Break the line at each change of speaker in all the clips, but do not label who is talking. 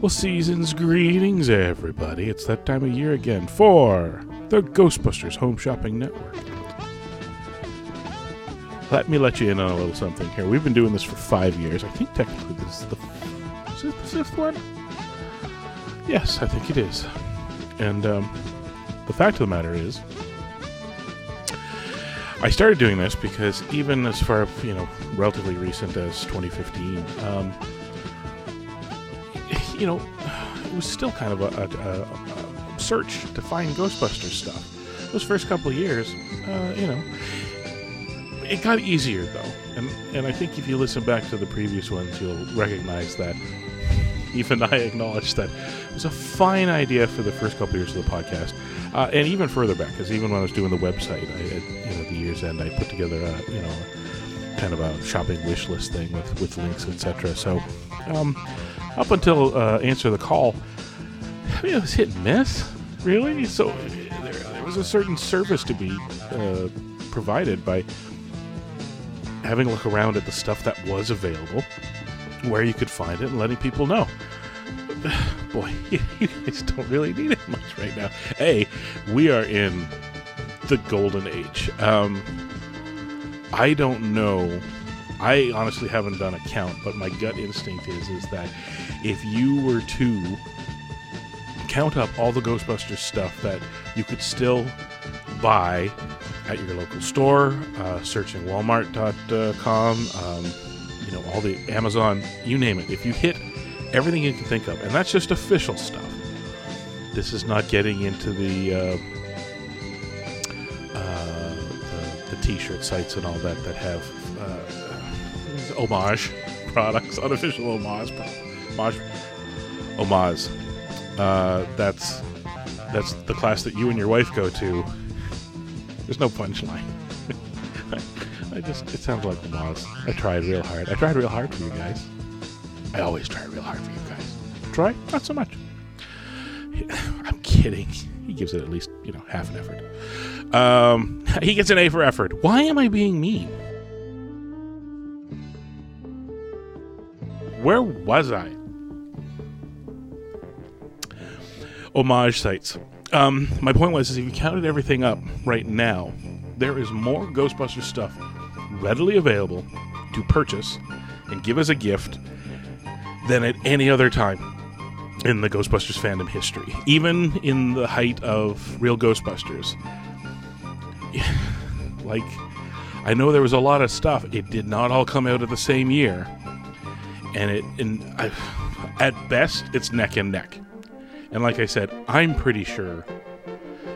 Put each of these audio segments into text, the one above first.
Well, season's greetings, everybody. It's that time of year again for the Ghostbusters Home Shopping Network. Let me let you in on a little something here. We've been doing this for five years. I think technically this is the, is the fifth one. Yes, I think it is. And um, the fact of the matter is, I started doing this because even as far you know, relatively recent as 2015. Um, you know, it was still kind of a, a, a, search to find Ghostbusters stuff. Those first couple years, uh, you know, it got easier though, and and I think if you listen back to the previous ones, you'll recognize that. Even I acknowledge that it was a fine idea for the first couple of years of the podcast, uh, and even further back, because even when I was doing the website, I, at, you know, the year's end, I put together a, you know, kind of a shopping wish list thing with with links, etc. So, um, up until uh, answer the call, I mean, it was hit and miss, really. So there, there was a certain service to be uh, provided by having a look around at the stuff that was available, where you could find it, and letting people know. Boy, you guys don't really need it much right now. Hey, we are in the golden age. Um, I don't know I honestly haven't done a count, but my gut instinct is is that if you were to count up all the Ghostbusters stuff that you could still buy at your local store, uh, searching Walmart.com, um, you know, all the Amazon, you name it. If you hit everything you can think of, and that's just official stuff. This is not getting into the uh, uh, the, T-shirt sites and all that that have uh, homage products, unofficial homage, homage, homage. Uh, that's that's the class that you and your wife go to. There's no punchline. I just it sounds like homage. I tried real hard. I tried real hard for you guys. I always try real hard for you guys. Try not so much. I'm kidding. He gives it at least you know half an effort. Um, he gets an A for effort. Why am I being mean? Where was I? Homage sites. Um, my point was, is if you counted everything up right now, there is more Ghostbusters stuff readily available to purchase and give as a gift than at any other time in the Ghostbusters fandom history. Even in the height of real Ghostbusters. like, I know there was a lot of stuff. It did not all come out of the same year and it and I, at best it's neck and neck. And like I said, I'm pretty sure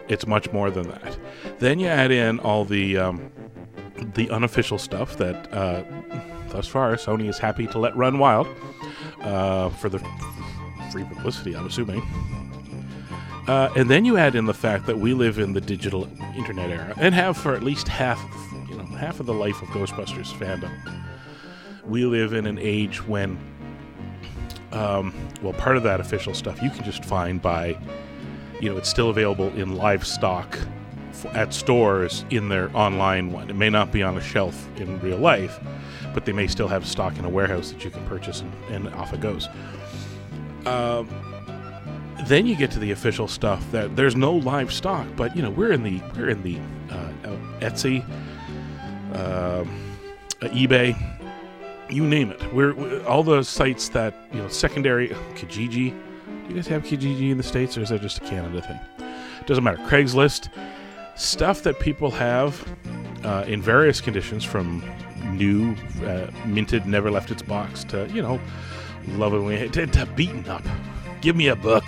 it's much more than that. Then you add in all the um, the unofficial stuff that uh, thus far Sony is happy to let run wild uh, for the free publicity. I'm assuming. Uh, and then you add in the fact that we live in the digital internet era and have for at least half, you know, half of the life of Ghostbusters fandom we live in an age when, um, well, part of that official stuff you can just find by, you know, it's still available in live stock at stores in their online one. It may not be on a shelf in real life, but they may still have stock in a warehouse that you can purchase and, and off it goes. Um, then you get to the official stuff that there's no live stock, but you know we're in the we're in the uh, Etsy, uh, eBay, you name it. We're, we're, all the sites that you know secondary Kijiji. Do you guys have Kijiji in the states, or is that just a Canada thing? Doesn't matter. Craigslist stuff that people have uh, in various conditions, from new, uh, minted, never left its box to you know lovingly to, to beaten up. Give me a buck.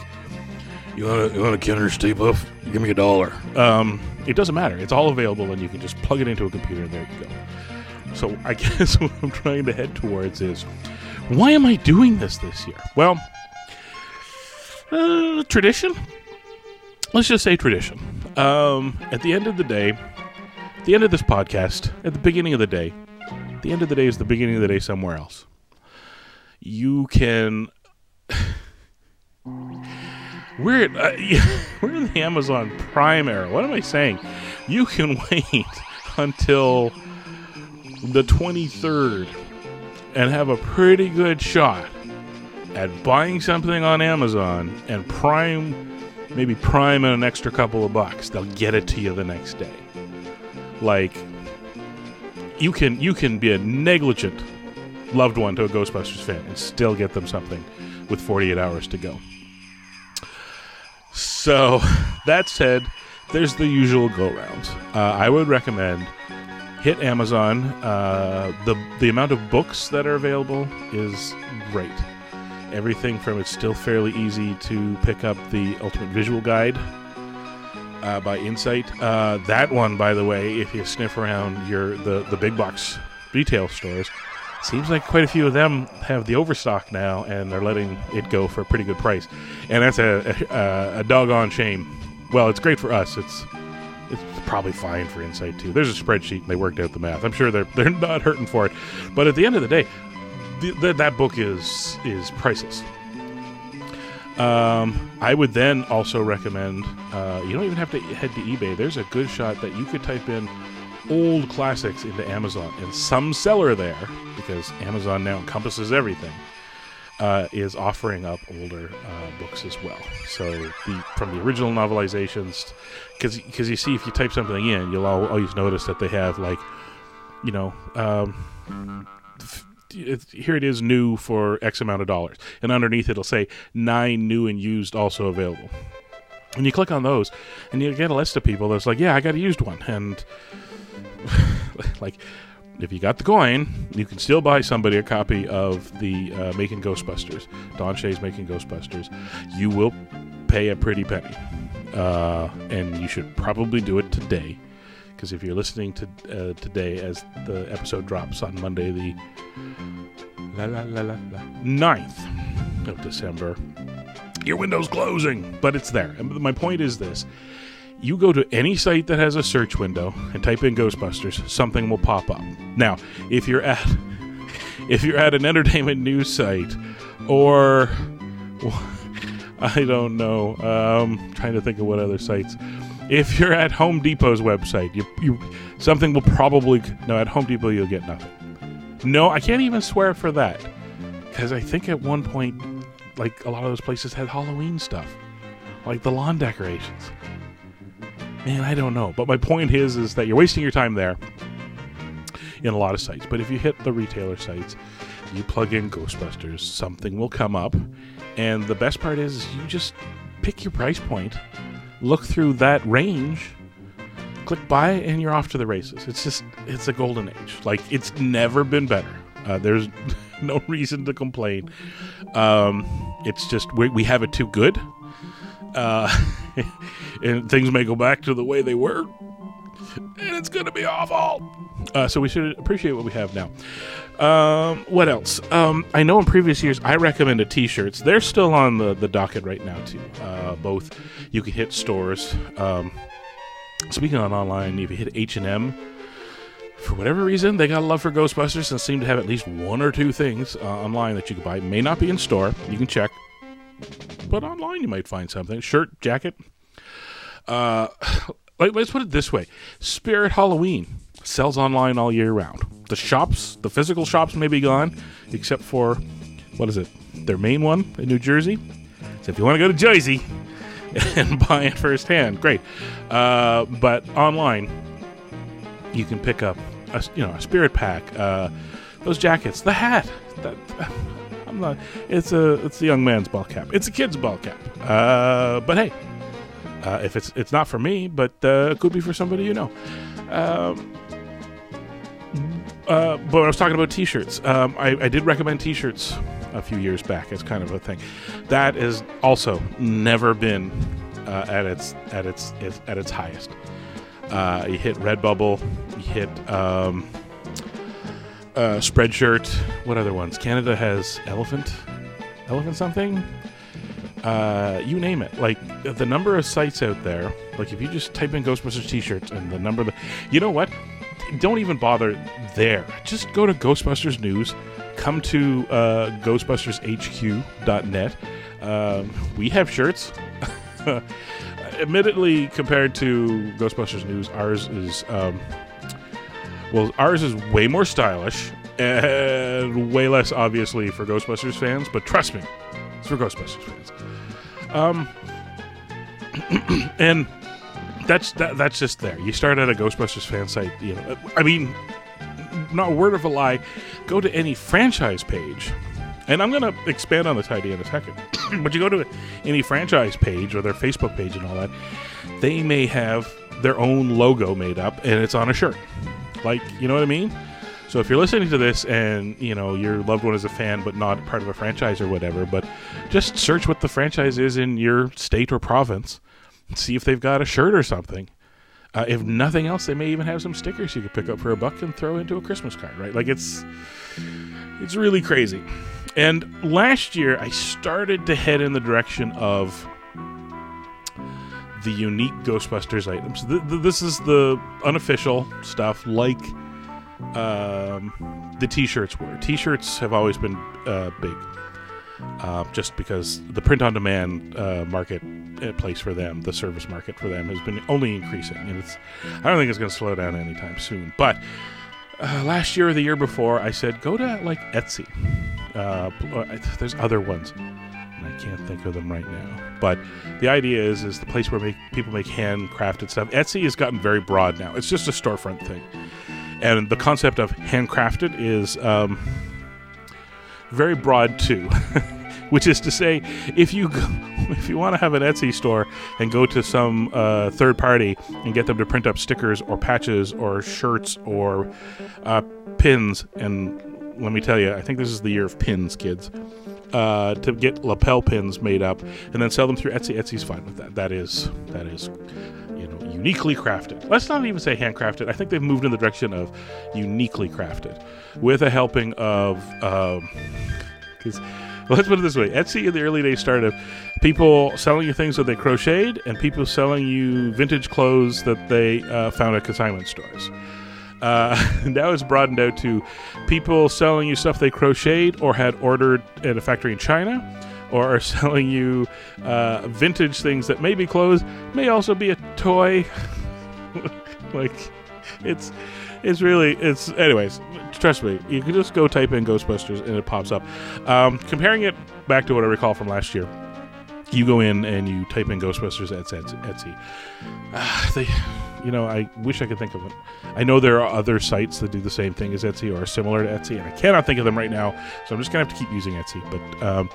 You want a, you want a Kenner Stay Puft? Give me a dollar. Um, it doesn't matter. It's all available, and you can just plug it into a computer, and there you go. So I guess what I'm trying to head towards is Why am I doing this this year? Well, uh, tradition. Let's just say tradition. Um, at the end of the day, at the end of this podcast, at the beginning of the day, the end of the day is the beginning of the day somewhere else. You can. we're at, uh, we're in the Amazon Prime era. What am I saying? You can wait until the 23rd and have a pretty good shot at buying something on Amazon and Prime, maybe Prime and an extra couple of bucks. They'll get it to you the next day. Like you can you can be a negligent loved one to a Ghostbusters fan and still get them something with 48 hours to go. So, that said, there's the usual go rounds. Uh, I would recommend hit Amazon. Uh, the the amount of books that are available is great. Everything from it's still fairly easy to pick up the Ultimate Visual Guide uh, by Insight. Uh, that one, by the way, if you sniff around your the the big box retail stores, seems like quite a few of them have the overstock now, and they're letting it go for a pretty good price, and that's a a, a doggone shame. Well, it's great for us. It's it's probably fine for Insight too. There's a spreadsheet, and they worked out the math. I'm sure they're they're not hurting for it, but at the end of the day, the, the, that book is is priceless. Um, I would then also recommend uh, you don't even have to head to eBay. There's a good shot that you could type in old classics into Amazon, and some seller there, because Amazon now encompasses everything, uh, is offering up older uh, books as well. So the from the original novelizations, because you see if you type something in, you'll always notice that they have like, you know. Um, here it is new for X amount of dollars, and underneath it'll say nine new and used also available. And you click on those, and you get a list of people that's like, yeah, I got a used one, and like if you got the coin, you can still buy somebody a copy of the uh, Making Ghostbusters, Don Shay's Making Ghostbusters. You will pay a pretty penny, uh, and you should probably do it today, because if you're listening to uh, today as the episode drops on Monday, the la, la, la, la, la, 9th of December, your window's closing, but it's there. And my point is this you go to any site that has a search window and type in Ghostbusters, something will pop up. Now, if you're at if you're at an entertainment news site or I don't know, um, trying to think of what other sites. If you're at Home Depot's website, you, you something will probably no at Home Depot you'll get nothing. No, I can't even swear for that because I think at one point, like a lot of those places had Halloween stuff, like the lawn decorations. Man, I don't know. But my point is, is that you're wasting your time there in a lot of sites. But if you hit the retailer sites, you plug in Ghostbusters, something will come up. And the best part is, is you just pick your price point, look through that range, click buy, and you're off to the races. It's just, it's a golden age. Like, it's never been better. Uh, there's no reason to complain. Um, it's just, we, we have it too good. Uh, and things may go back to the way they were, and it's going to be awful. Uh, so we should appreciate what we have now. Um, what else? Um, I know in previous years I recommended T-shirts. They're still on the, the docket right now too. Uh, both you can hit stores. Um, speaking on online, if you hit H and M, for whatever reason they got a love for Ghostbusters and seem to have at least one or two things uh, online that you can buy. May not be in store. You can check, but online you might find something. Shirt, jacket. Uh, let's put it this way: Spirit Halloween sells online all year round. The shops, the physical shops, may be gone, except for what is it? Their main one in New Jersey. So if you want to go to Jersey and buy it firsthand, great. Uh, but online, you can pick up a you know a spirit pack, uh, those jackets, the hat. That, It's a it's a young man's ball cap. It's a kid's ball cap. Uh, but hey, uh, if it's it's not for me, but uh, it could be for somebody you know. Um, uh, but I was talking about T-shirts. Um, I, I, did recommend T-shirts a few years back as kind of a thing. That has also never been uh, at its at its, its at its highest. Uh, you hit Redbubble, you hit um, uh, Spreadshirt. What other ones? Canada has Elephant, Elephant something. Uh, you name it. Like the number of sites out there. Like if you just type in Ghostbusters T-shirts and the number of the, you know what? Don't even bother there. Just go to Ghostbusters News. Come to uh, GhostbustersHQ.net. Um, we have shirts. Admittedly, compared to Ghostbusters News, ours is um, well, ours is way more stylish and way less obviously for Ghostbusters fans. But trust me, it's for Ghostbusters fans. Um, and that's that, that's just there. You start at a Ghostbusters fan site. You know, I mean, not a word of a lie. Go to any franchise page, and I'm to expand on this idea in a second. but you go to any franchise page or their Facebook page and all that, they may have their own logo made up, and it's on a shirt. Like, you know what I mean? So if you're listening to this and you know your loved one is a fan but not part of a franchise or whatever, but just search what the franchise is in your state or province, see if they've got a shirt or something. Uh, if nothing else, they may even have some stickers you could pick up for a buck and throw into a Christmas card, right? Like it's it's really crazy. And last year, I started to head in the direction of the unique Ghostbusters items. Th- th- this is the unofficial stuff, like um, the T-shirts were. T-shirts have always been uh, big, uh, just because the print-on-demand uh, market uh, place for them, the service market for them, has been only increasing, and it's. I don't think it's going to slow down anytime soon. But uh, last year or the year before, I said go to like Etsy. Uh, there's other ones. Can't think of them right now. But the idea is, is the place where make, people make handcrafted stuff. Etsy has gotten very broad now. It's just a storefront thing and the concept of handcrafted is um, very broad too. Which is to say, if you go, if you want to have an Etsy store and go to some uh, third party and get them to print up stickers or patches or shirts or uh, pins, and let me tell you, I think this is the year of pins, kids. Uh, to get lapel pins made up and then sell them through Etsy. Etsy's fine with that. That is that is you know uniquely crafted. Let's not even say handcrafted. I think they've moved in the direction of uniquely crafted, with a helping of. Because, um, let's put it this way: Etsy in the early days started people selling you things that they crocheted, and people selling you vintage clothes that they uh, found at consignment stores. Uh, now it's broadened out to people selling you stuff they crocheted or had ordered at a factory in China or are selling you uh, vintage things that may be clothes, may also be a toy. like, it's it's really it's anyways. Trust me, you can just go type in Ghostbusters and it pops up. Um, comparing it back to what I recall from last year, you go in and you type in Ghostbusters at Etsy. Uh, they, you know, I wish I could think of it. I know there are other sites that do the same thing as Etsy or are similar to Etsy, and I cannot think of them right now. So I'm just gonna have to keep using Etsy. But um,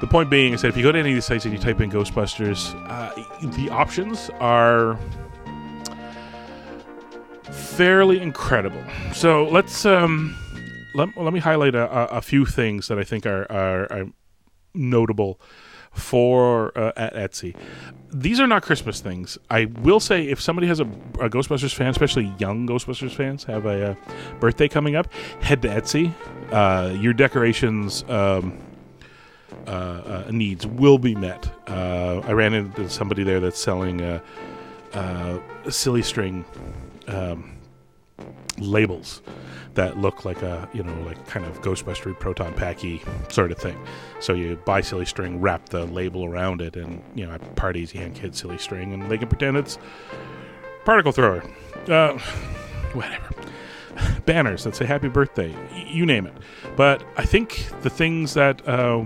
the point being is that if you go to any of these sites and you type in Ghostbusters, uh, the options are fairly incredible. So let's um, let, let me highlight a, a, few things that I think are, are, are notable for uh, at Etsy. These are not Christmas things. I will say, if somebody has a, a Ghostbusters fan, especially young Ghostbusters fans, have a, a uh, birthday coming up, head to Etsy. Uh, your decorations. Um, uh, uh, needs will be met. Uh, I ran into somebody there that's selling uh, uh, silly string um, labels that look like a you know like kind of Ghostbuster proton packy sort of thing. So you buy silly string, wrap the label around it, and you know at parties you hand kids silly string, and they can pretend it's particle thrower, uh, whatever. Banners that say "Happy Birthday," you name it. But I think the things that uh,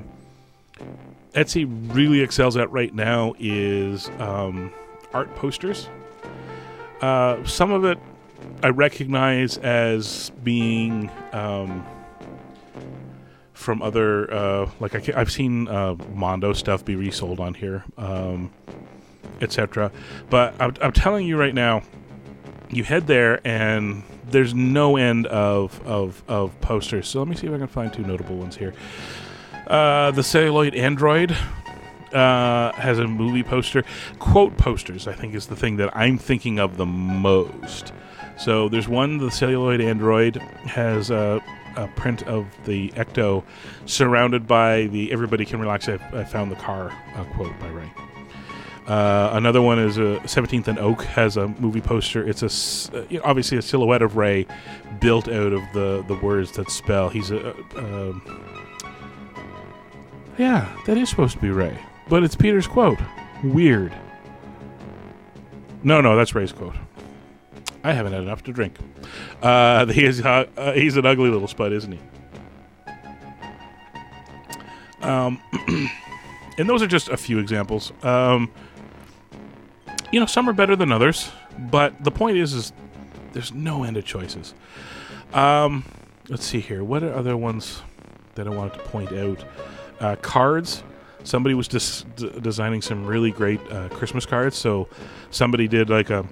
Etsy really excels at right now is um, art posters. Uh, some of it I recognize as being um, from other, uh, like I, have seen uh, Mondo stuff be resold on here, um, etc. But I'm, I'm telling you right now, you head there and there's no end of, of, of posters. So let me see if I can find two notable ones here. Uh, the celluloid android uh, has a movie poster. Quote posters, I think, is the thing that I'm thinking of the most. So there's one, the celluloid android has a, a print of the Ecto surrounded by the "Everybody Can Relax." I, I found the car uh, quote by Ray. Uh, another one is a 17th and Oak has a movie poster. It's a uh, obviously a silhouette of Ray built out of the the words that spell. He's a uh, um, yeah, that is supposed to be Ray, but it's Peter's quote. Weird. No, no, that's Ray's quote. I haven't had enough to drink. Uh, he is, uh, uh, he's an ugly little spud, isn't he? Um, and those are just a few examples. Um, you know, some are better than others, but the point is, is there's no end of choices. Um, let's see here. What are other ones that I wanted to point out? Uh, cards. Somebody was d- designing some really great uh, Christmas cards. So somebody did like a,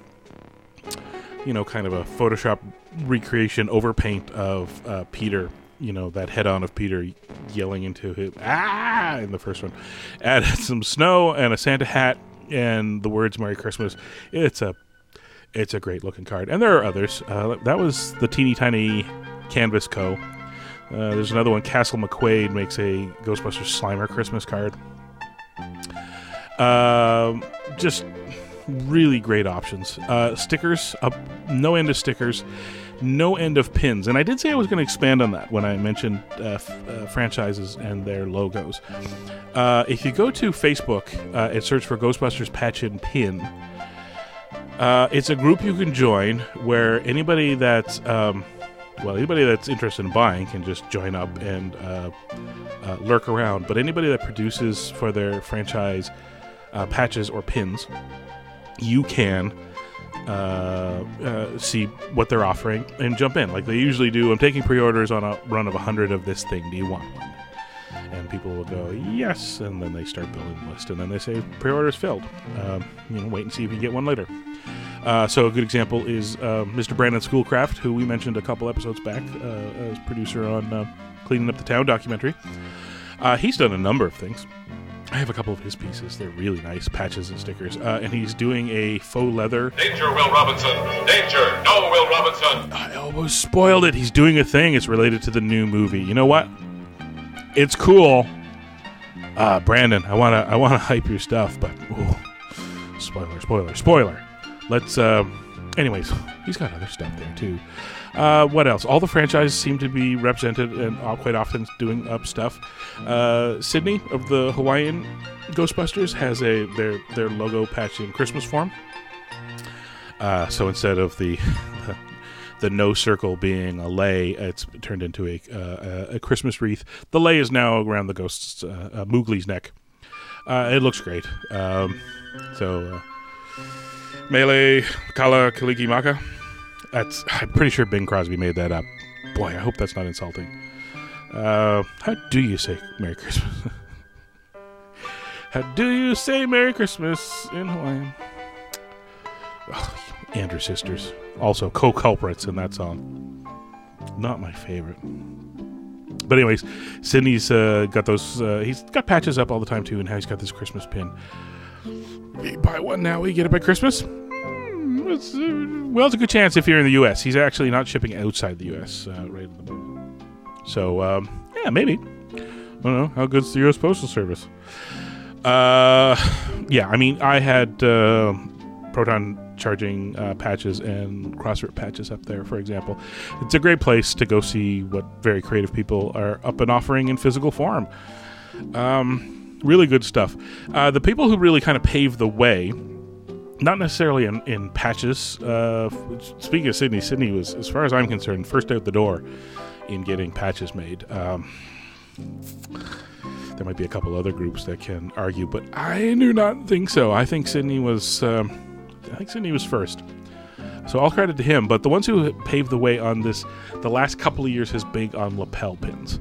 you know, kind of a Photoshop recreation overpaint of uh, Peter. You know that head on of Peter yelling into his ah in the first one. Added some snow and a Santa hat and the words "Merry Christmas." It's a it's a great looking card, and there are others. Uh, that was the teeny tiny Canvas Co. Uh, there's another one. Castle McQuaid makes a Ghostbusters Slimer Christmas card. Um, just really great options. Uh, stickers, up no end of stickers, no end of pins. And I did say I was going to expand on that when I mentioned uh, f- uh, franchises and their logos. Uh, if you go to Facebook uh, and search for Ghostbusters Patch and Pin, uh, it's a group you can join where anybody that's um, well, anybody that's interested in buying can just join up and uh, uh, lurk around. But anybody that produces for their franchise uh, patches or pins, you can uh, uh, see what they're offering and jump in. Like they usually do. I'm taking pre-orders on a run of 100 of this thing. Do you want one? And people will go yes, and then they start building the list, and then they say pre-orders filled. Um, you know, wait and see if you get one later. Uh, so a good example is uh, Mr. Brandon Schoolcraft, who we mentioned a couple episodes back uh, as producer on uh, Cleaning Up the Town documentary. Uh, he's done a number of things. I have a couple of his pieces. They're really nice patches and stickers. Uh, and he's doing a faux leather.
Danger, Will Robinson! Danger! No, Will Robinson!
I almost spoiled it. He's doing a thing. It's related to the new movie. You know what? It's cool. Uh, Brandon, I wanna I wanna hype your stuff, but ooh, spoiler, spoiler, spoiler. Let's. Um, anyways, he's got other stuff there too. Uh, what else? All the franchises seem to be represented and quite often doing up stuff. Uh, Sydney of the Hawaiian Ghostbusters has a their their logo patch in Christmas form. Uh, so instead of the, the no circle being a lei, it's turned into a uh, a Christmas wreath. The lei is now around the ghost's uh, uh, Moogly's neck. Uh, it looks great. Um, so. Uh, Mele Kala Kaliki Maka. That's I'm pretty sure Bing Crosby made that up. Boy, I hope that's not insulting. Uh, how do you say Merry Christmas? how do you say Merry Christmas in Hawaiian? Oh, Andrews Sisters, also co-culprits in that song. Not my favorite. But anyways, Sydney's uh, got those. Uh, he's got patches up all the time too, and now he's got this Christmas pin. You buy one now, you get it by Christmas. It's, uh, well, it's a good chance if you're in the U.S. He's actually not shipping outside the U.S. Uh, right at the moment. So um, yeah, maybe. I don't know how good's the U.S. Postal Service. Uh, yeah, I mean, I had uh, proton charging uh, patches and crossrip patches up there, for example. It's a great place to go see what very creative people are up and offering in physical form. Um, really good stuff. Uh, the people who really kind of paved the way, not necessarily in, in patches. Uh, speaking of Sydney, Sydney was, as far as I'm concerned, first out the door in getting patches made. Um, there might be a couple other groups that can argue, but I do not think so. I think Sydney was. Um, I think Sydney was first. So all credit to him. But the ones who paved the way on this, the last couple of years, has big on lapel pins.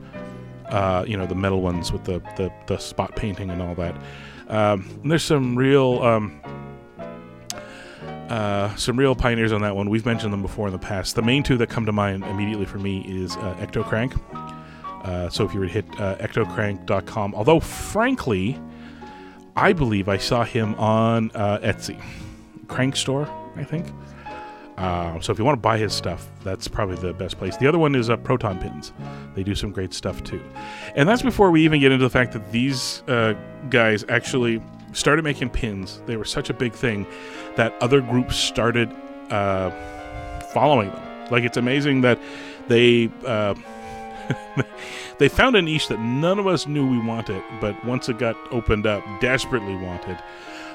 Uh, you know, the metal ones with the, the, the spot painting and all that. Um, and there's some real. Um, uh, some real pioneers on that one. We've mentioned them before in the past. The main two that come to mind immediately for me is uh, Ecto Crank. Uh, so if you were to hit uh, ectocrank.com, although frankly, I believe I saw him on uh, Etsy, Crank Store, I think. Uh, so if you want to buy his stuff, that's probably the best place. The other one is uh, Proton Pins. They do some great stuff too. And that's before we even get into the fact that these uh, guys actually started making pins. They were such a big thing that other groups started uh, following them. Like it's amazing that they uh, they found a niche that none of us knew we wanted, but once it got opened up, desperately wanted.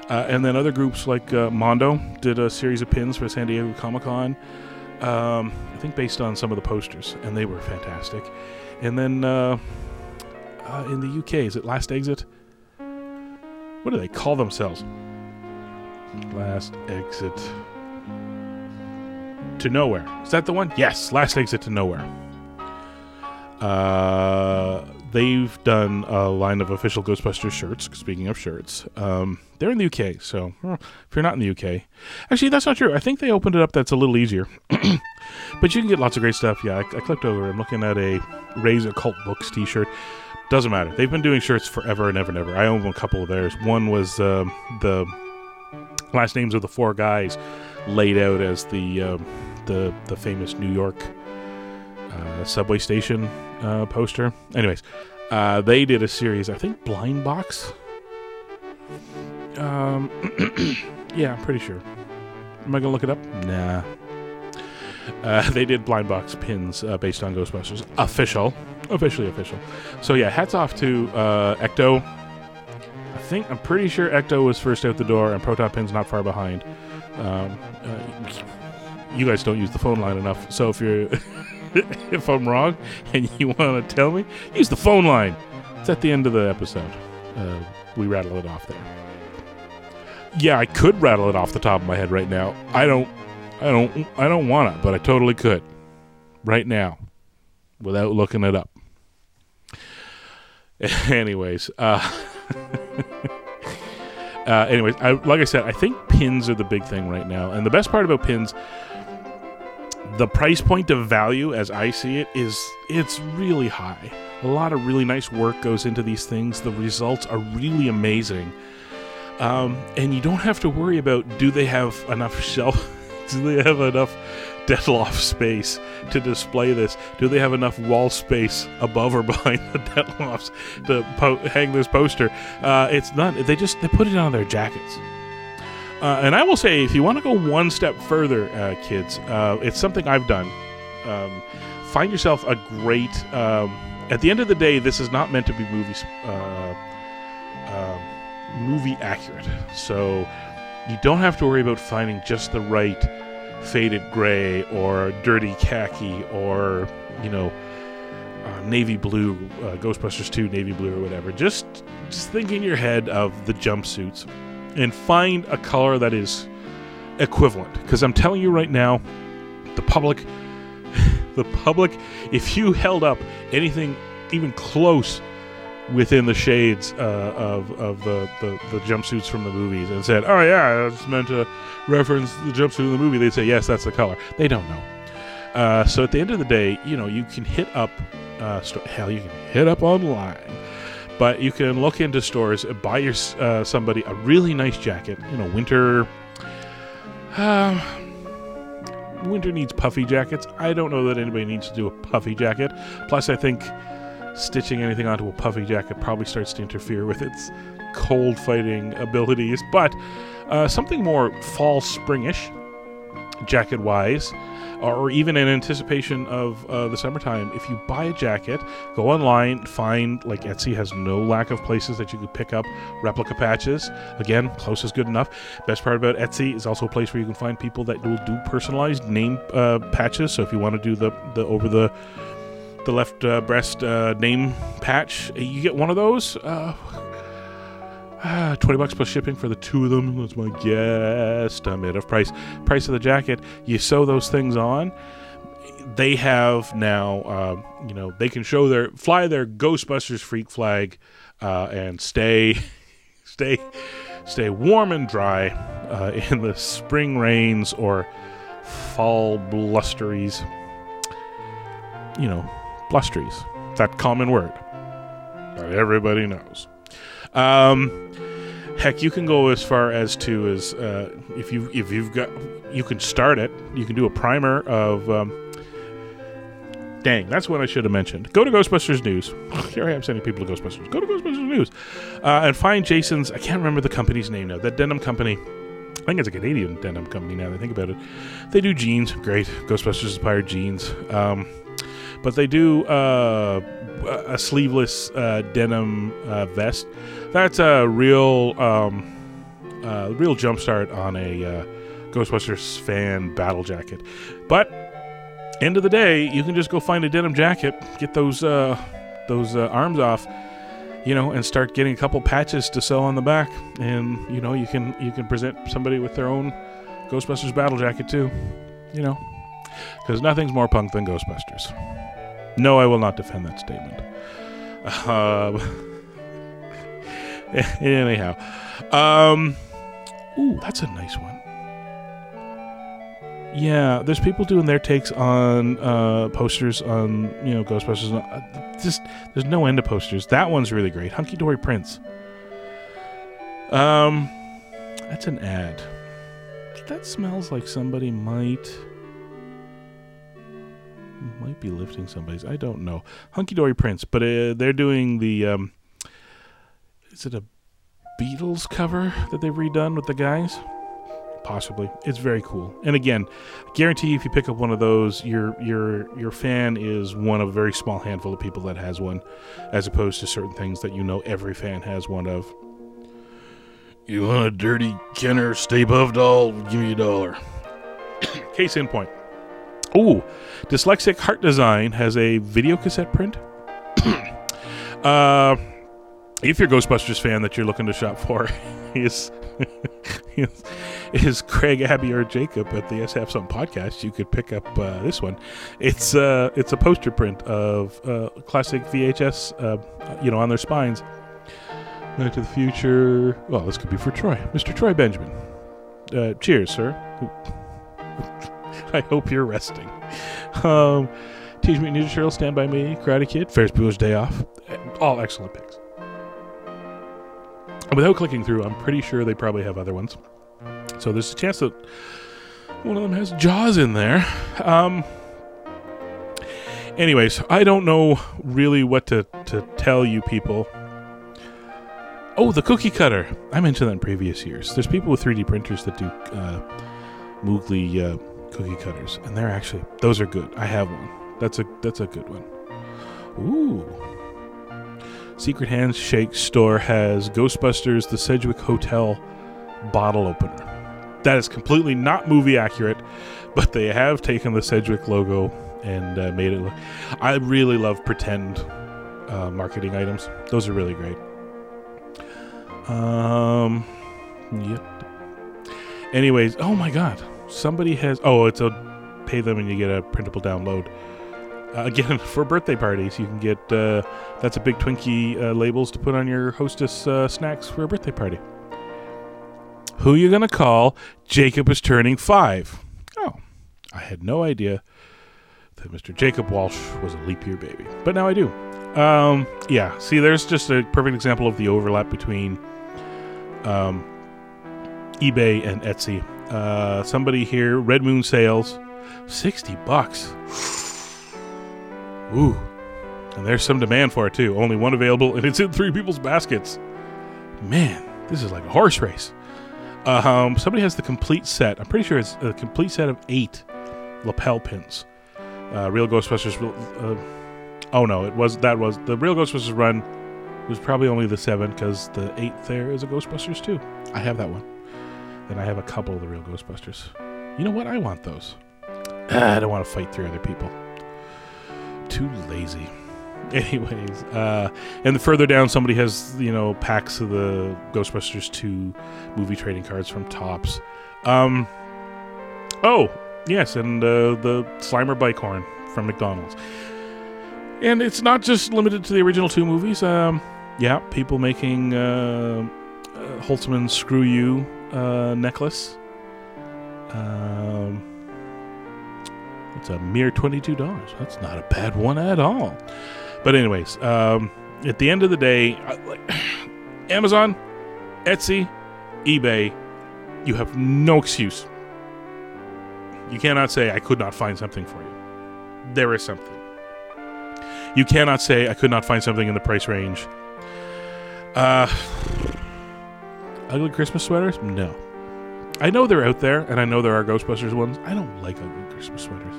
Uh, and then other groups like uh, Mondo did a series of pins for San Diego Comic Con. Um, I think based on some of the posters, and they were fantastic. And then uh, uh in the UK, is it Last Exit? What do they call themselves? Last Exit to Nowhere. Is that the one? Yes, Last Exit to Nowhere. Uh, they've done a line of official Ghostbusters shirts. Speaking of shirts, um, they're in the UK, so if you're not in the UK, actually that's not true. I think they opened it up. That's a little easier, but you can get lots of great stuff. Yeah, I, I clicked over. I'm looking at a Ray's Occult Books T-shirt. Doesn't matter. They've been doing shirts forever and ever and ever. I own a couple of theirs. One was um, the last names of the four guys laid out as the um, the the famous New York uh, subway station uh, poster. Anyways, uh, they did a series, I think Blind Box. Um, yeah, I'm pretty sure. Am I gonna look it up? Nah. Uh, they did blind box pins uh, based on Ghostbusters. Official, officially official. So yeah, hats off to uh, Ecto. I think I'm pretty sure Ecto was first out the door, and Proton Pin's not far behind. Um, uh, you guys don't use the phone line enough, so if you're if I'm wrong and you want to tell me, use the phone line. It's at the end of the episode. Uh, we rattle it off there. Yeah, I could rattle it off the top of my head right now. I don't, I don't, I don't want to, but I totally could, right now, without looking it up. anyways, uh, uh, anyways, I, like I said, I think pins are the big thing right now, and the best part about pins the price point of value as i see it is it's really high. A lot of really nice work goes into these things. The results are really amazing. Um, and you don't have to worry about do they have enough shelf do they have enough Detolf space to display this? Do they have enough wall space above or behind the Detolfs to po- hang this poster? Uh, it's not. They just they put it on their jackets. Uh, and I will say, if you want to go one step further, uh, kids, uh, it's something I've done. Um, find yourself a great. Um, at the end of the day, this is not meant to be movie uh, um, movie accurate. So you don't have to worry about finding just the right faded gray or dirty khaki or you know uh, navy blue, uh, Ghostbusters 2 navy blue or whatever. Just just think in your head of the jumpsuits and find a color that is equivalent. Because I'm telling you right now, the public, the public, if you held up anything even close within the shades uh, of, of the, the, the, jumpsuits from the movies and said, oh, yeah, it's meant to reference the jumpsuit in the movie, they'd say, yes, that's the color. They don't know. Uh, so at the end of the day, you know, you can hit up, uh, hell, you can hit up online but you can look into stores, buy your uh, somebody a really nice jacket. You know, winter. Uh, winter needs puffy jackets. I don't know that anybody needs to do a puffy jacket. Plus, I think stitching anything onto a puffy jacket probably starts to interfere with its cold fighting abilities. But uh, something more fall springish, jacket wise or even in anticipation of uh, the summertime, if you buy a jacket, go online, find like Etsy has no lack of places that you could pick up replica patches. Again, close is good enough. Best part about Etsy is also a place where you can find people that will do personalized name uh, patches. So if you want to do the the over the the left uh, breast uh, name patch, you get one of those. Uh, Ah, 20 bucks plus shipping for the two of them. That's my guesstimate of price. Price of the jacket. You sew those things on. They have now, uh, you know, they can show their fly their Ghostbusters freak flag uh, and stay, stay, stay warm and dry uh, in the spring rains or fall blusteries. You know, blusteries. That common word that everybody knows. Um, Heck, you can go as far as to as uh, if you if you've got you can start it. You can do a primer of. Um, dang, that's what I should have mentioned. Go to Ghostbusters News. Here I am sending people to Ghostbusters. Go to Ghostbusters News uh, and find Jason's. I can't remember the company's name now. That denim company. I think it's a Canadian denim company now that I think about it. They do jeans, great. Ghostbusters inspired jeans. Um, but they do uh, a sleeveless uh, denim uh, vest. That's a real, um, uh, real jumpstart on a uh, Ghostbusters fan battle jacket. But end of the day, you can just go find a denim jacket, get those uh, those arms off you know, and start getting a couple patches to sell on the back, and you know, you can you can present somebody with their own Ghostbusters battle jacket too, you know, because nothing's more punk than Ghostbusters. No, I will not defend that statement. Um, anyhow, um, ooh, that's a nice one. Yeah, there's people doing their takes on uh, posters on you know Ghostbusters. Uh, just there's no end to posters. That one's really great. Hunky Dory Prince. Um, that's an ad. That smells like somebody might might be lifting somebody's. I don't know. Hunky Dory Prince, but uh, they're doing the. Um, is it a Beatles cover that they've redone with the guys? possibly. It's very cool. And again, I guarantee if you pick up one of those, your your your fan is one of a very small handful of people that has one, as opposed to certain things that you know every fan has one of. You want a dirty Kenner Stay Puft doll? Give me a dollar. Case in point. Ooh, Dyslexic Heart Design has a video cassette print. uh, if you're a Ghostbusters fan that you're looking to shop for, is is Craig, Abby, or Jacob at the SF Some podcast, you could pick up uh, this one. It's uh, it's a poster print of uh, classic VHS, uh, you know, on their spines. Back to the Future. Well, this could be for Troy, Mr. Troy Benjamin. Uh, cheers, sir. I hope you're resting. Um, Teenage Mutant Ninja Turtles, Stand By Me, Karate Kid, Ferris Bueller's Day Off. All excellent picks. Without clicking through, I'm pretty sure they probably have other ones. So there's a chance that one of them has Jaws in there. Um, anyways, I don't know really what to, to tell you people. Oh, the cookie cutter. I mentioned that in previous years. There's people with 3D printers that do uh, Moogly uh, cookie cutters, and they're actually those are good. I have one. That's a that's a good one. Ooh. Secret Handshake store has Ghostbusters The Sedgwick Hotel bottle opener. That is completely not movie accurate, but they have taken the Sedgwick logo and uh, made it look. I really love pretend uh, marketing items. Those are really great. Um, yep. Anyways, oh my god, somebody has. Oh, it's a pay them and you get a printable download. Uh, again, for birthday parties, you can get uh, that's a big Twinkie uh, labels to put on your hostess uh, snacks for a birthday party. Who you gonna call? Jacob is turning five. Oh, I had no idea that Mr. Jacob Walsh was a leap year baby, but now I do. Um, yeah, see, there's just a perfect example of the overlap between um, eBay and Etsy. Uh, somebody here, Red Moon Sales, sixty bucks. Ooh. And there's some demand for it too. Only one available, and it's in three people's baskets. Man, this is like a horse race. Uh, um, somebody has the complete set. I'm pretty sure it's a complete set of eight lapel pins. Uh, Real Ghostbusters. Uh, oh no, it was that was the Real Ghostbusters run. Was probably only the seven because the eighth there is a Ghostbusters too. I have that one, and I have a couple of the Real Ghostbusters. You know what? I want those. I don't want to fight three other people too lazy. Anyways, uh, and the further down, somebody has you know packs of the Ghostbusters 2 movie trading cards from Topps. Um, oh yes, and uh, the Slimer bike horn from McDonald's. And it's not just limited to the original two movies. Um, yeah, people making uh, uh Holtzmann Screw You uh, necklace. Um, it's a mere $22. That's not a bad one at all. But, anyways, um, at the end of the day, Amazon, Etsy, eBay, you have no excuse. You cannot say, I could not find something for you. There is something. You cannot say, I could not find something in the price range. Uh, ugly Christmas sweaters? No. I know they're out there, and I know there are Ghostbusters ones. I don't like ugly Christmas sweaters.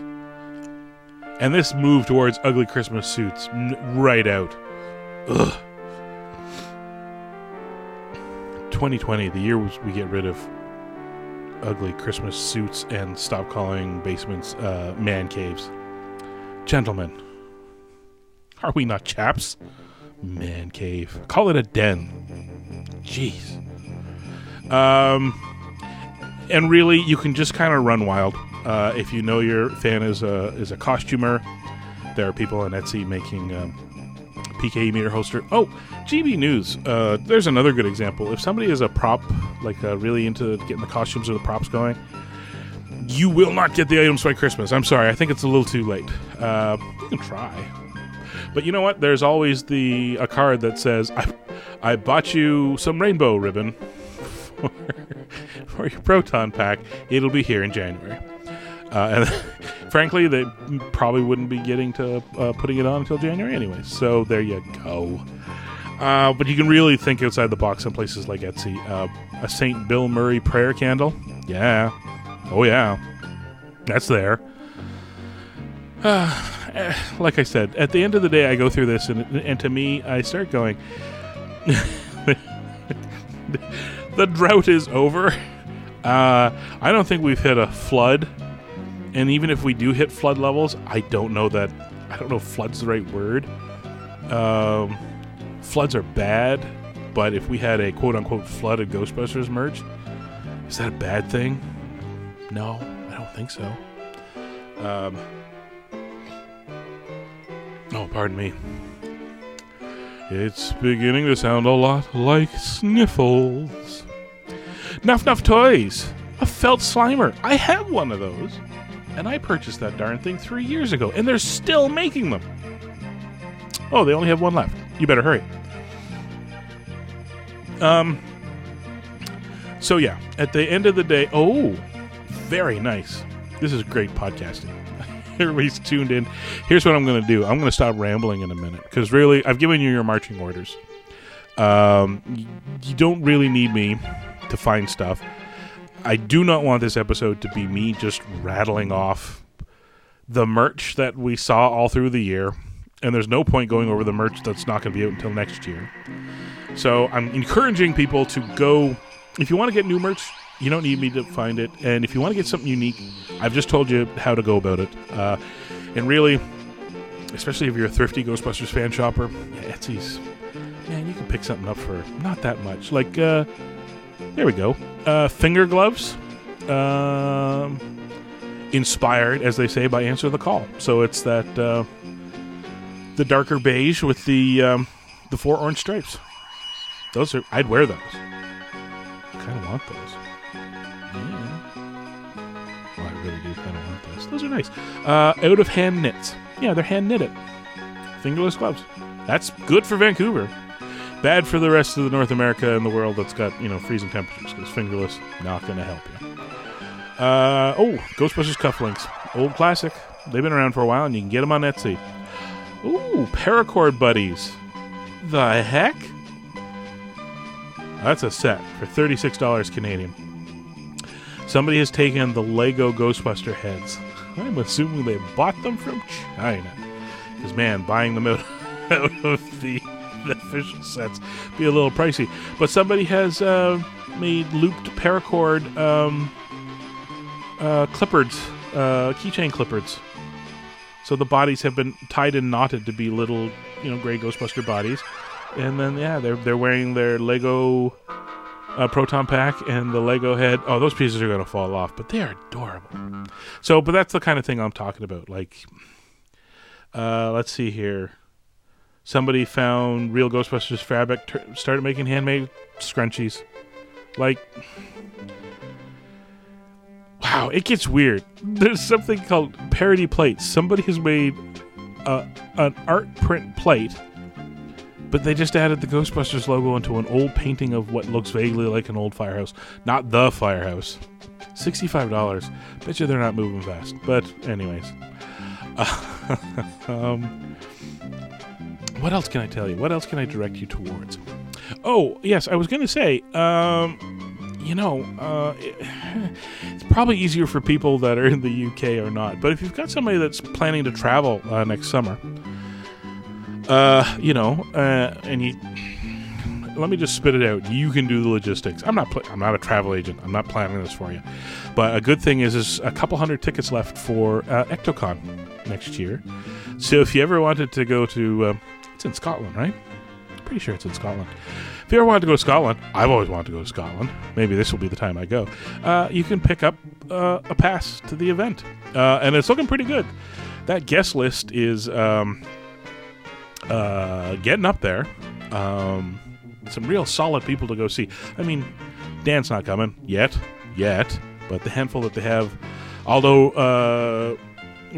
And this move towards ugly Christmas suits, right out. Ugh. 2020, the year we get rid of ugly Christmas suits and stop calling basements uh, man caves. Gentlemen, are we not chaps? Man cave. Call it a den. Jeez. Um, and really, you can just kind of run wild. Uh, if you know your fan is a is a costumer, there are people on Etsy making um, PKE meter holster. Oh, GB News. Uh, there's another good example. If somebody is a prop, like uh, really into getting the costumes or the props going, you will not get the items by Christmas. I'm sorry. I think it's a little too late. Uh, you can try. But you know what? There's always the a card that says, "I, I bought you some rainbow ribbon for, your proton pack. It'll be here in January." Uh, and frankly, they probably wouldn't be getting to uh, putting it on until January anyway. So there you go. Uh, but you can really think outside the box in places like Etsy. Uh, a St. Bill Murray prayer candle. Yeah. Oh, yeah. That's there. Uh, like I said, at the end of the day, I go through this, and, and to me, I start going, the drought is over. Uh, I don't think we've hit a flood. And even if we do hit flood levels, I don't know that. I don't know if flood's the right word. Um, floods are bad, but if we had a quote unquote flooded Ghostbusters merch, is that a bad thing? No, I don't think so. Um, oh, pardon me. It's beginning to sound a lot like sniffles. Nuff Nuff Toys! A felt slimer. I have one of those. And I purchased that darn thing three years ago, and they're still making them. Oh, they only have one left. You better hurry. Um. So yeah, at the end of the day, oh, very nice. This is great podcasting. Everybody's tuned in. Here's what I'm going to do. I'm going to stop rambling in a minute because really, I've given you your marching orders. Um, you don't really need me to find stuff. I do not want this episode to be me just rattling off the merch that we saw all through the year, and there's no point going over the merch that's not going to be out until next year. So I'm encouraging people to go. If you want to get new merch, you don't need me to find it. And if you want to get something unique, I've just told you how to go about it. Uh, and really, especially if you're a thrifty Ghostbusters fan shopper, yeah, Etsy's man, you can pick something up for not that much. Like, uh, there we go, uh, finger gloves, um, inspired, as they say, by Answer the Call. So it's that uh, the darker beige with the um, the four orange stripes. Those are I'd wear those. I Kind of want those. Yeah. Well, I really do kind of want those. Those are nice. Uh, out of hand knits. Yeah, they're hand knitted. Fingerless gloves. That's good for Vancouver. Bad for the rest of the North America and the world that's got you know freezing temperatures because fingerless not going to help you. Uh, oh, Ghostbusters cufflinks, old classic. They've been around for a while, and you can get them on Etsy. Ooh, paracord buddies. The heck? That's a set for thirty-six dollars Canadian. Somebody has taken the Lego Ghostbuster heads. I'm assuming they bought them from China. Because man, buying them out, out of the, the official sets be a little pricey. But somebody has uh, made looped paracord um, uh, uh, keychain clippards. So the bodies have been tied and knotted to be little, you know, gray Ghostbuster bodies. And then yeah, they're they're wearing their Lego uh, proton pack and the Lego head. Oh, those pieces are going to fall off, but they are adorable. So, but that's the kind of thing I'm talking about. Like, uh, let's see here. Somebody found real Ghostbusters fabric, started making handmade scrunchies. Like, wow, it gets weird. There's something called parody plates. Somebody has made a, an art print plate but they just added the Ghostbusters logo into an old painting of what looks vaguely like an old firehouse. Not the firehouse. $65. Bet you they're not moving fast. But, anyways. um, what else can I tell you? What else can I direct you towards? Oh, yes, I was going to say, um, you know, uh, it, it's probably easier for people that are in the UK or not. But if you've got somebody that's planning to travel uh, next summer, uh, you know, uh, and you let me just spit it out. You can do the logistics. I'm not. Pl- I'm not a travel agent. I'm not planning this for you. But a good thing is, is a couple hundred tickets left for uh, Ectocon next year. So if you ever wanted to go to, uh, it's in Scotland, right? Pretty sure it's in Scotland. If you ever wanted to go to Scotland, I've always wanted to go to Scotland. Maybe this will be the time I go. Uh, you can pick up uh, a pass to the event, uh, and it's looking pretty good. That guest list is um, uh, getting up there. Um, some real solid people to go see. I mean, Dan's not coming yet, yet, but the handful that they have, although uh,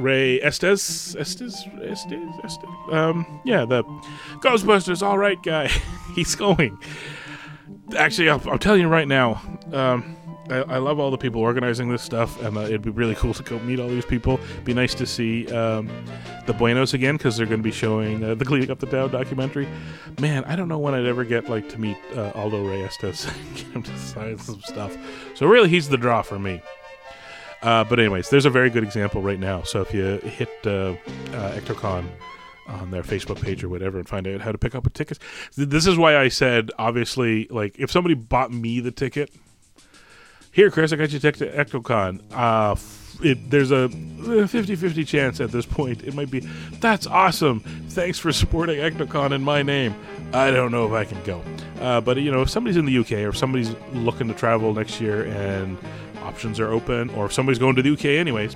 Ray Estes, Estes, Estes, Estes, um, yeah, the Ghostbusters, all right guy, he's going. Actually, I'll, I'll tell you right now. Um, I, I, love all the people organizing this stuff, and uh, it'd be really cool to go meet all these people. Be nice to see um, the Buenos again because they're going to be showing uh, the Cleaning Up the Town documentary. Man, I don't know when I'd ever get like to meet uh, Aldo Reyes to get him to sign some stuff. So really, he's the draw for me. Uh, but anyways, there's a very good example right now. So if you hit uh, uh, Ectocon on their Facebook page or whatever and find out how to pick up a ticket. This is why I said, obviously, like if somebody bought me the ticket, here, Chris, I got you ticket to Ectocon. Uh, it, there's a 50-50 chance at this point. It might be, that's awesome. Thanks for supporting Ectocon in my name. I don't know if I can go. Uh, but, you know, if somebody's in the UK or if somebody's looking to travel next year and options are open, or if somebody's going to the UK anyways,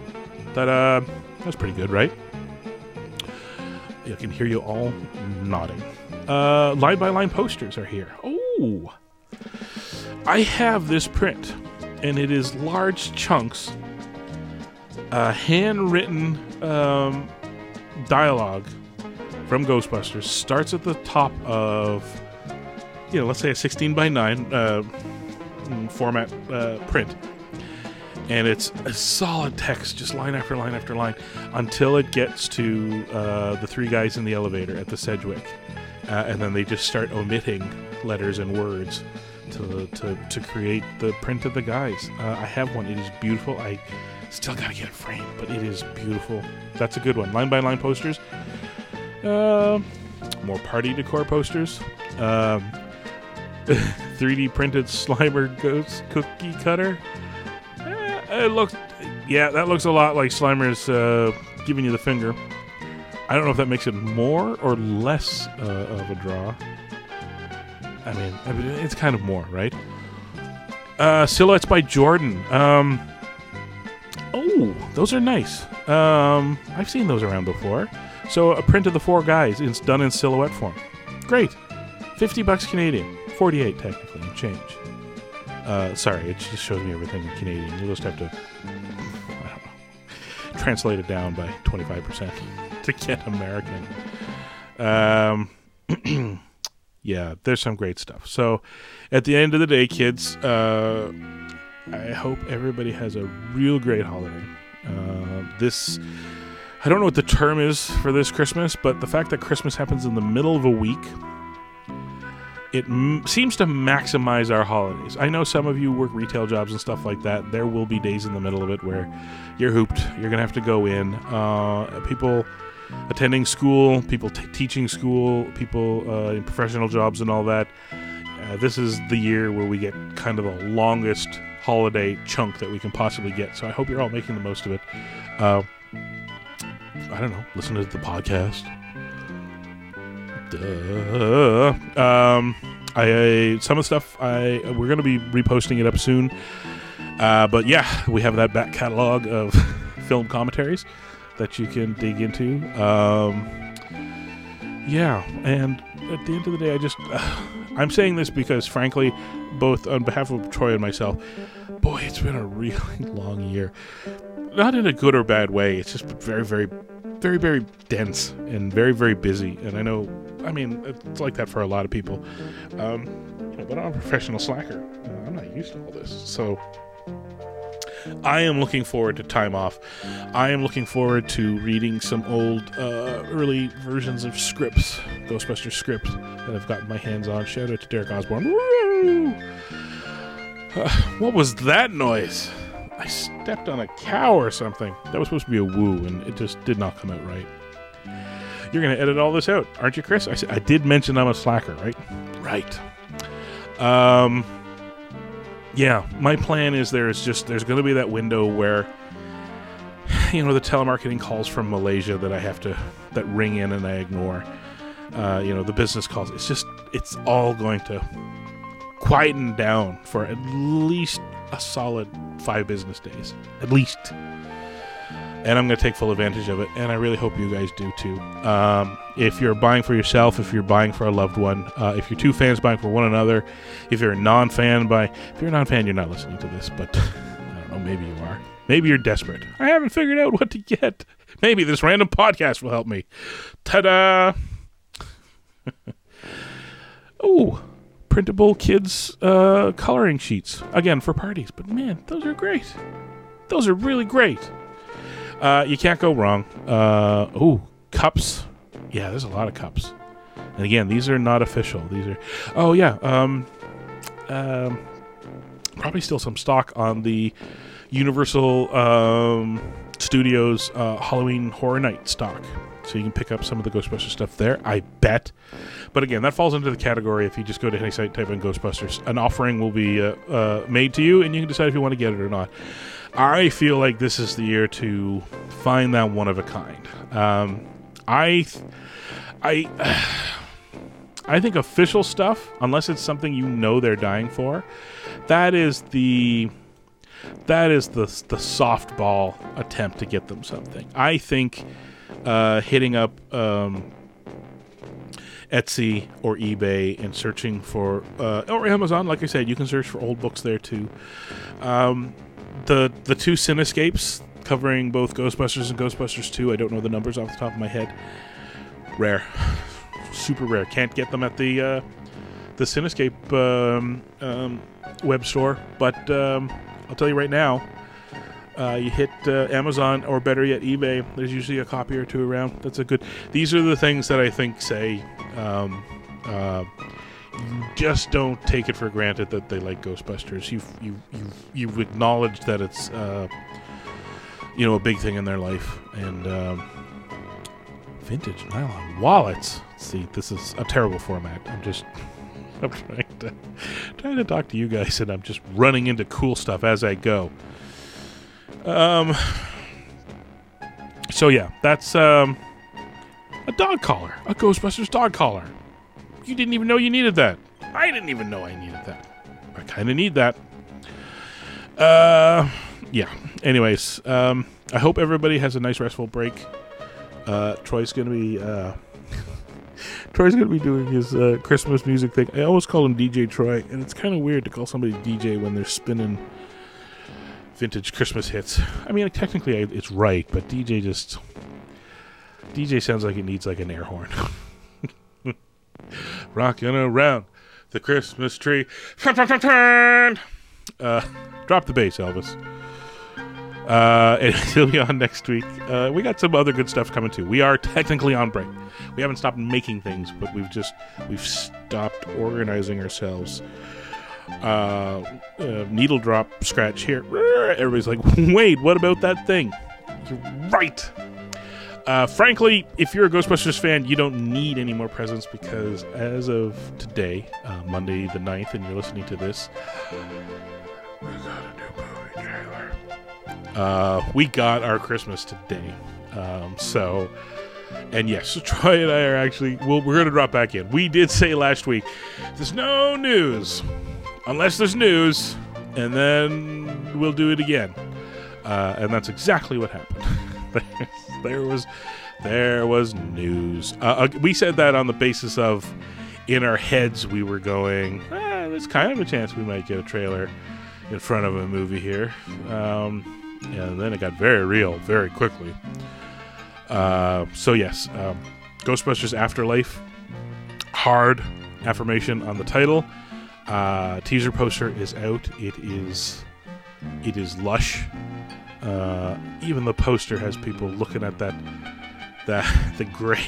that uh, that's pretty good, right? I can hear you all nodding. Uh, line by line posters are here. Oh, I have this print, and it is large chunks, uh, handwritten um, dialogue from Ghostbusters. Starts at the top of, you know, let's say a 16 by 9 uh, format uh, print and it's a solid text, just line after line after line, until it gets to uh, the three guys in the elevator at the Sedgewick, uh, and then they just start omitting letters and words to to, to create the print of the guys. Uh, I have one; it is beautiful. I still gotta get it framed, but it is beautiful. That's a good one. Line by line posters. Uh, more party decor posters. Um, 3D printed Slimer ghost cookie cutter it looks, yeah, that looks a lot like Slimer's uh, giving you the finger. I don't know if that makes it more or less uh, of a draw. I mean, I mean, it's kind of more, right? Uh, silhouettes by Jordan. Um, oh, those are nice. Um, I've seen those around before. So a print of the four guys. It's done in silhouette form. Great. 50 bucks Canadian. 48 technically, change. Uh, sorry, it just shows me everything in Canadian. You'll just have to, I don't know, translate it down by 25% to get American. Um, yeah, there's some great stuff. So, at the end of the day, kids, uh, I hope everybody has a real great holiday. Uh, this, I don't know what the term is for this Christmas, but the fact that Christmas happens in the middle of a week it m- seems to maximize our holidays. I know some of you work retail jobs and stuff like that. There will be days in the middle of it where you're hooped. You're gonna have to go in. Uh, people attending school, people t- teaching school, people uh, in professional jobs and all that. Uh, this is the year where we get kind of the longest holiday chunk that we can possibly get. So I hope you're all making the most of it. Uh, I don't know. Listen to the podcast Duh. Um, I, I, some of the stuff I we're gonna be reposting it up soon. Uh, but yeah, we have that back catalog of film commentaries that you can dig into. Um, yeah, and at the end of the day, I just uh, I'm saying this because, frankly, both on behalf of Troy and myself, boy, it's been a really long year. Not in a good or bad way. It's just very, very very very dense and very very busy. And I know, I mean, it's like that for a lot of people. Um, you know, but I'm a professional slacker. Uh, I'm not used to all this, so. I am looking forward to time off. I am looking forward to reading some old, uh, early versions of scripts, Ghostbuster scripts that I've gotten my hands on. Shout out to Derek Osborne. Uh, what was that noise? I stepped on a cow or something. That was supposed to be a woo, and it just did not come out right. You're going to edit all this out, aren't you, Chris? I, said, I did mention I'm a slacker, right? Right. Um, yeah, my plan is there's just there's going to be that window where you know the telemarketing calls from Malaysia that I have to that ring in and I ignore. Uh, you know the business calls. It's just it's all going to quieten down for at least a solid five business days, at least. And I'm going to take full advantage of it, and I really hope you guys do too. Um, if you're buying for yourself, if you're buying for a loved one, uh, if you're two fans buying for one another, if you're a non-fan by if you're a non-fan, you're not listening to this, but I don't know, maybe you are. Maybe you're desperate. I haven't figured out what to get. Maybe this random podcast will help me. Ta-da! oh, printable kids uh, coloring sheets again for parties. But man, those are great. Those are really great. Uh, you can't go wrong. Uh, oh, cups. Yeah, there's a lot of cups. And again, these are not official. These are. Oh yeah. Um, um, probably still some stock on the Universal um, Studios uh, Halloween Horror Night stock. So you can pick up some of the Ghostbusters stuff there, I bet. But again, that falls into the category if you just go to any site, type in Ghostbusters. An offering will be uh, uh, made to you, and you can decide if you want to get it or not. I feel like this is the year to find that one of a kind. Um, I, I, I think official stuff, unless it's something you know they're dying for, that is the that is the the softball attempt to get them something. I think uh, hitting up um, Etsy or eBay and searching for uh, or Amazon, like I said, you can search for old books there too. Um, the the two Cinescapes covering both Ghostbusters and Ghostbusters 2. I don't know the numbers off the top of my head. Rare, super rare. Can't get them at the uh, the Cinescape um, um, web store, but um, I'll tell you right now. Uh, you hit uh, Amazon or better yet eBay. There's usually a copy or two around. That's a good. These are the things that I think say um, uh, you just don't take it for granted that they like Ghostbusters. You've you you you've acknowledged that it's uh, you know a big thing in their life and um, vintage nylon wallets. See, this is a terrible format. I'm just I'm trying to trying to talk to you guys, and I'm just running into cool stuff as I go. Um. So yeah, that's um a dog collar, a Ghostbusters dog collar. You didn't even know you needed that. I didn't even know I needed that. I kind of need that. Uh, yeah. Anyways, um, I hope everybody has a nice restful break. Uh, Troy's gonna be uh, Troy's gonna be doing his uh, Christmas music thing. I always call him DJ Troy, and it's kind of weird to call somebody DJ when they're spinning vintage Christmas hits. I mean, technically it's right, but DJ just DJ sounds like it needs like an air horn. Rocking around the Christmas tree. Uh, drop the bass, Elvis. Uh, he'll be on next week. Uh, we got some other good stuff coming too. We are technically on break. We haven't stopped making things, but we've just we've stopped organizing ourselves. Uh, uh, needle drop scratch here. Everybody's like, wait, what about that thing? You're right. Uh, frankly, if you're a Ghostbusters fan, you don't need any more presents because as of today, uh, Monday the 9th, and you're listening to this, we got a new movie trailer. Uh, we got our Christmas today. Um, so, and yes, Troy and I are actually, well, we're going to drop back in. We did say last week, there's no news unless there's news, and then we'll do it again. Uh, and that's exactly what happened. there was there was news. Uh, uh, we said that on the basis of in our heads we were going. Eh, there's kind of a chance we might get a trailer in front of a movie here, um, and then it got very real very quickly. Uh, so yes, um, Ghostbusters Afterlife. Hard affirmation on the title. Uh, teaser poster is out. It is, it is lush. Uh, even the poster has people looking at that, that the gray,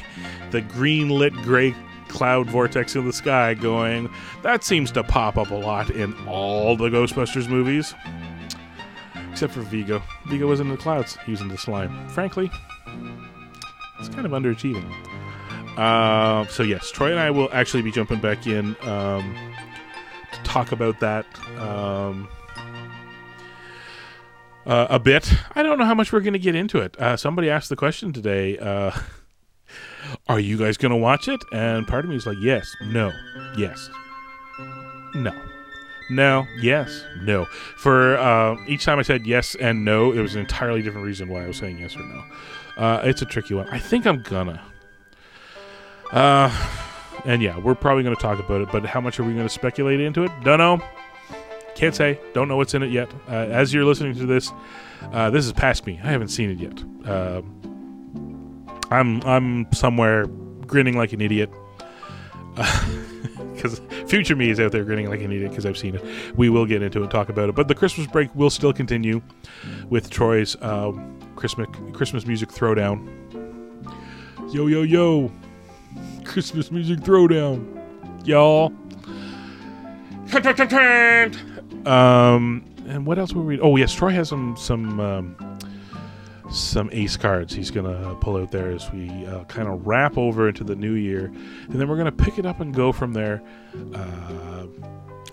the green lit gray cloud vortex in the sky, going, "That seems to pop up a lot in all the Ghostbusters movies." Except for Vigo. Vigo was in the clouds using the slime. Frankly, it's kind of underachieving. Uh, so yes, Troy and I will actually be jumping back in um, talk about that um, uh, a bit. I don't know how much we're going to get into it. Uh, somebody asked the question today: uh, Are you guys going to watch it? And part of me is like, yes, no, yes, no. No, yes, no. For uh, each time I said yes and no, it was an entirely different reason why I was saying yes or no. Uh, it's a tricky one. I think I'm gonna. Uh, and yeah, we're probably going to talk about it, but how much are we going to speculate into it? Don't know. Can't say. Don't know what's in it yet. Uh, as you're listening to this, uh, this is past me. I haven't seen it yet. Uh, I'm I'm somewhere grinning like an idiot. Because future me is out there grinning like an idiot because I've seen it. We will get into it and talk about it. But the Christmas break will still continue with Troy's um, Christmas Christmas music throwdown. Yo yo yo! Christmas music throwdown, y'all. Um, and what else were we? Oh yes, Troy has some some um, some ace cards he's gonna pull out there as we uh, kind of wrap over into the new year, and then we're gonna pick it up and go from there. Uh,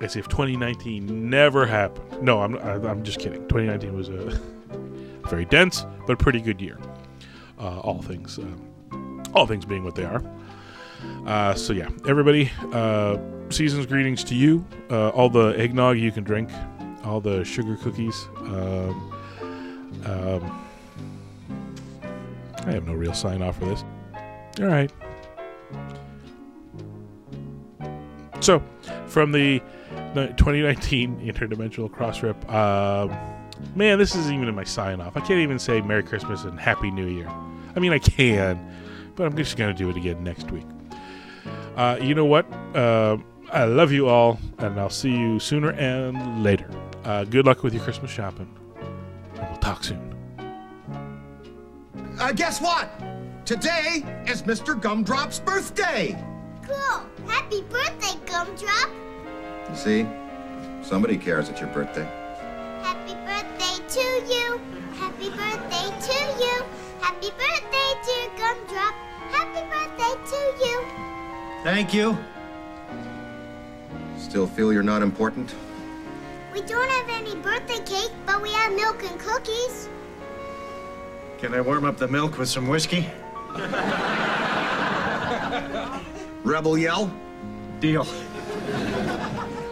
as if 2019 never happened. No, I'm I'm just kidding. 2019 was a very dense but pretty good year. Uh, all things uh, all things being what they are. Uh, so yeah, everybody, uh, season's greetings to you. Uh, all the eggnog you can drink, all the sugar cookies. Um, um, I have no real sign off for this. All right. So, from the 2019 Interdimensional Crossrip, um, man, this isn't even in my sign off. I can't even say Merry Christmas and Happy New Year. I mean, I can, but I'm just going to do it again next week. Uh, you know what? Uh, I love you all, and I'll see you sooner and later. Uh, good luck with your Christmas shopping, and we'll talk soon.
Uh, guess what? Today is Mr. Gumdrop's birthday.
Cool. Happy birthday, Gumdrop.
You see? Somebody cares it's your birthday.
Happy birthday to you. Happy birthday to you. Happy birthday, dear Gumdrop. Happy birthday to you.
Thank you.
Still feel you're not important?
We don't have any birthday cake, but we have milk and cookies.
Can I warm up the milk with some whiskey?
Rebel yell?
Deal.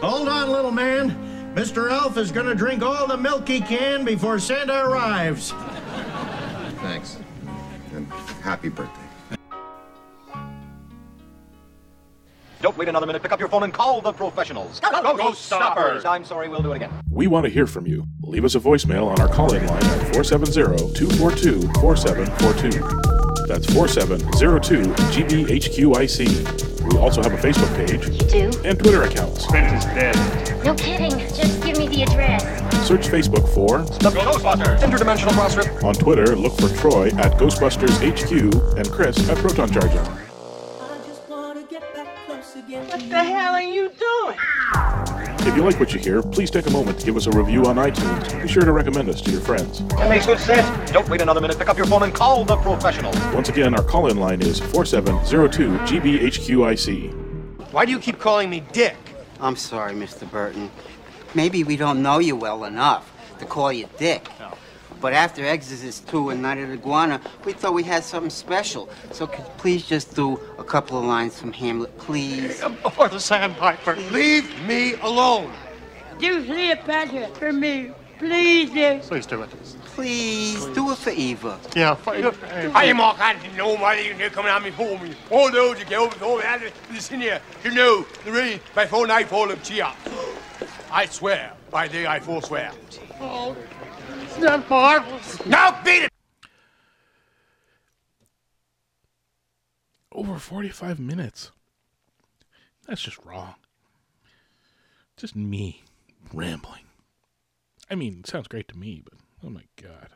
Hold on, little man. Mr. Elf is gonna drink all the milk he can before Santa arrives.
Thanks. And happy birthday.
Don't wait another minute. Pick up your phone and call the professionals. Ghost Stoppers. I'm sorry, we'll do it again.
We want to hear from you. Leave us a voicemail on our call-in line at 470-242-4742. That's 4702-GBHQIC. We also have a Facebook page
You do?
and Twitter accounts.
No kidding. Just give me the address.
Search Facebook for,
The Ghostbusters. Interdimensional Crossrip.
on Twitter, look for Troy at Ghostbusters HQ and Chris at Proton Charger. If you like what you hear, please take a moment to give us a review on iTunes. Be sure to recommend us to your friends.
That makes good sense. Don't wait another minute. Pick up your phone and call the professionals.
Once again, our call-in line is 4702-GBHQIC.
Why do you keep calling me Dick?
I'm sorry, Mr. Burton. Maybe we don't know you well enough to call you Dick. But after Exorcist 2 and Night of the Iguana, we thought we had something special. So could you please just do a couple of lines from Hamlet, please?
Or the Sandpiper. Leave me alone.
Do Cleopatra for me. Please, dear.
Please do it.
Please, do it for Eva.
Yeah. Hej, Morgan. Nobody you coming at me for me. Oh, all those you get over for me. Listen here. You know, the rain by four nightfall of Chia. I swear, by day I forswear. Oh, it's not marvelous. No, beat it.
Over 45 minutes. That's just wrong. Just me rambling. I mean, it sounds great to me, but oh my god.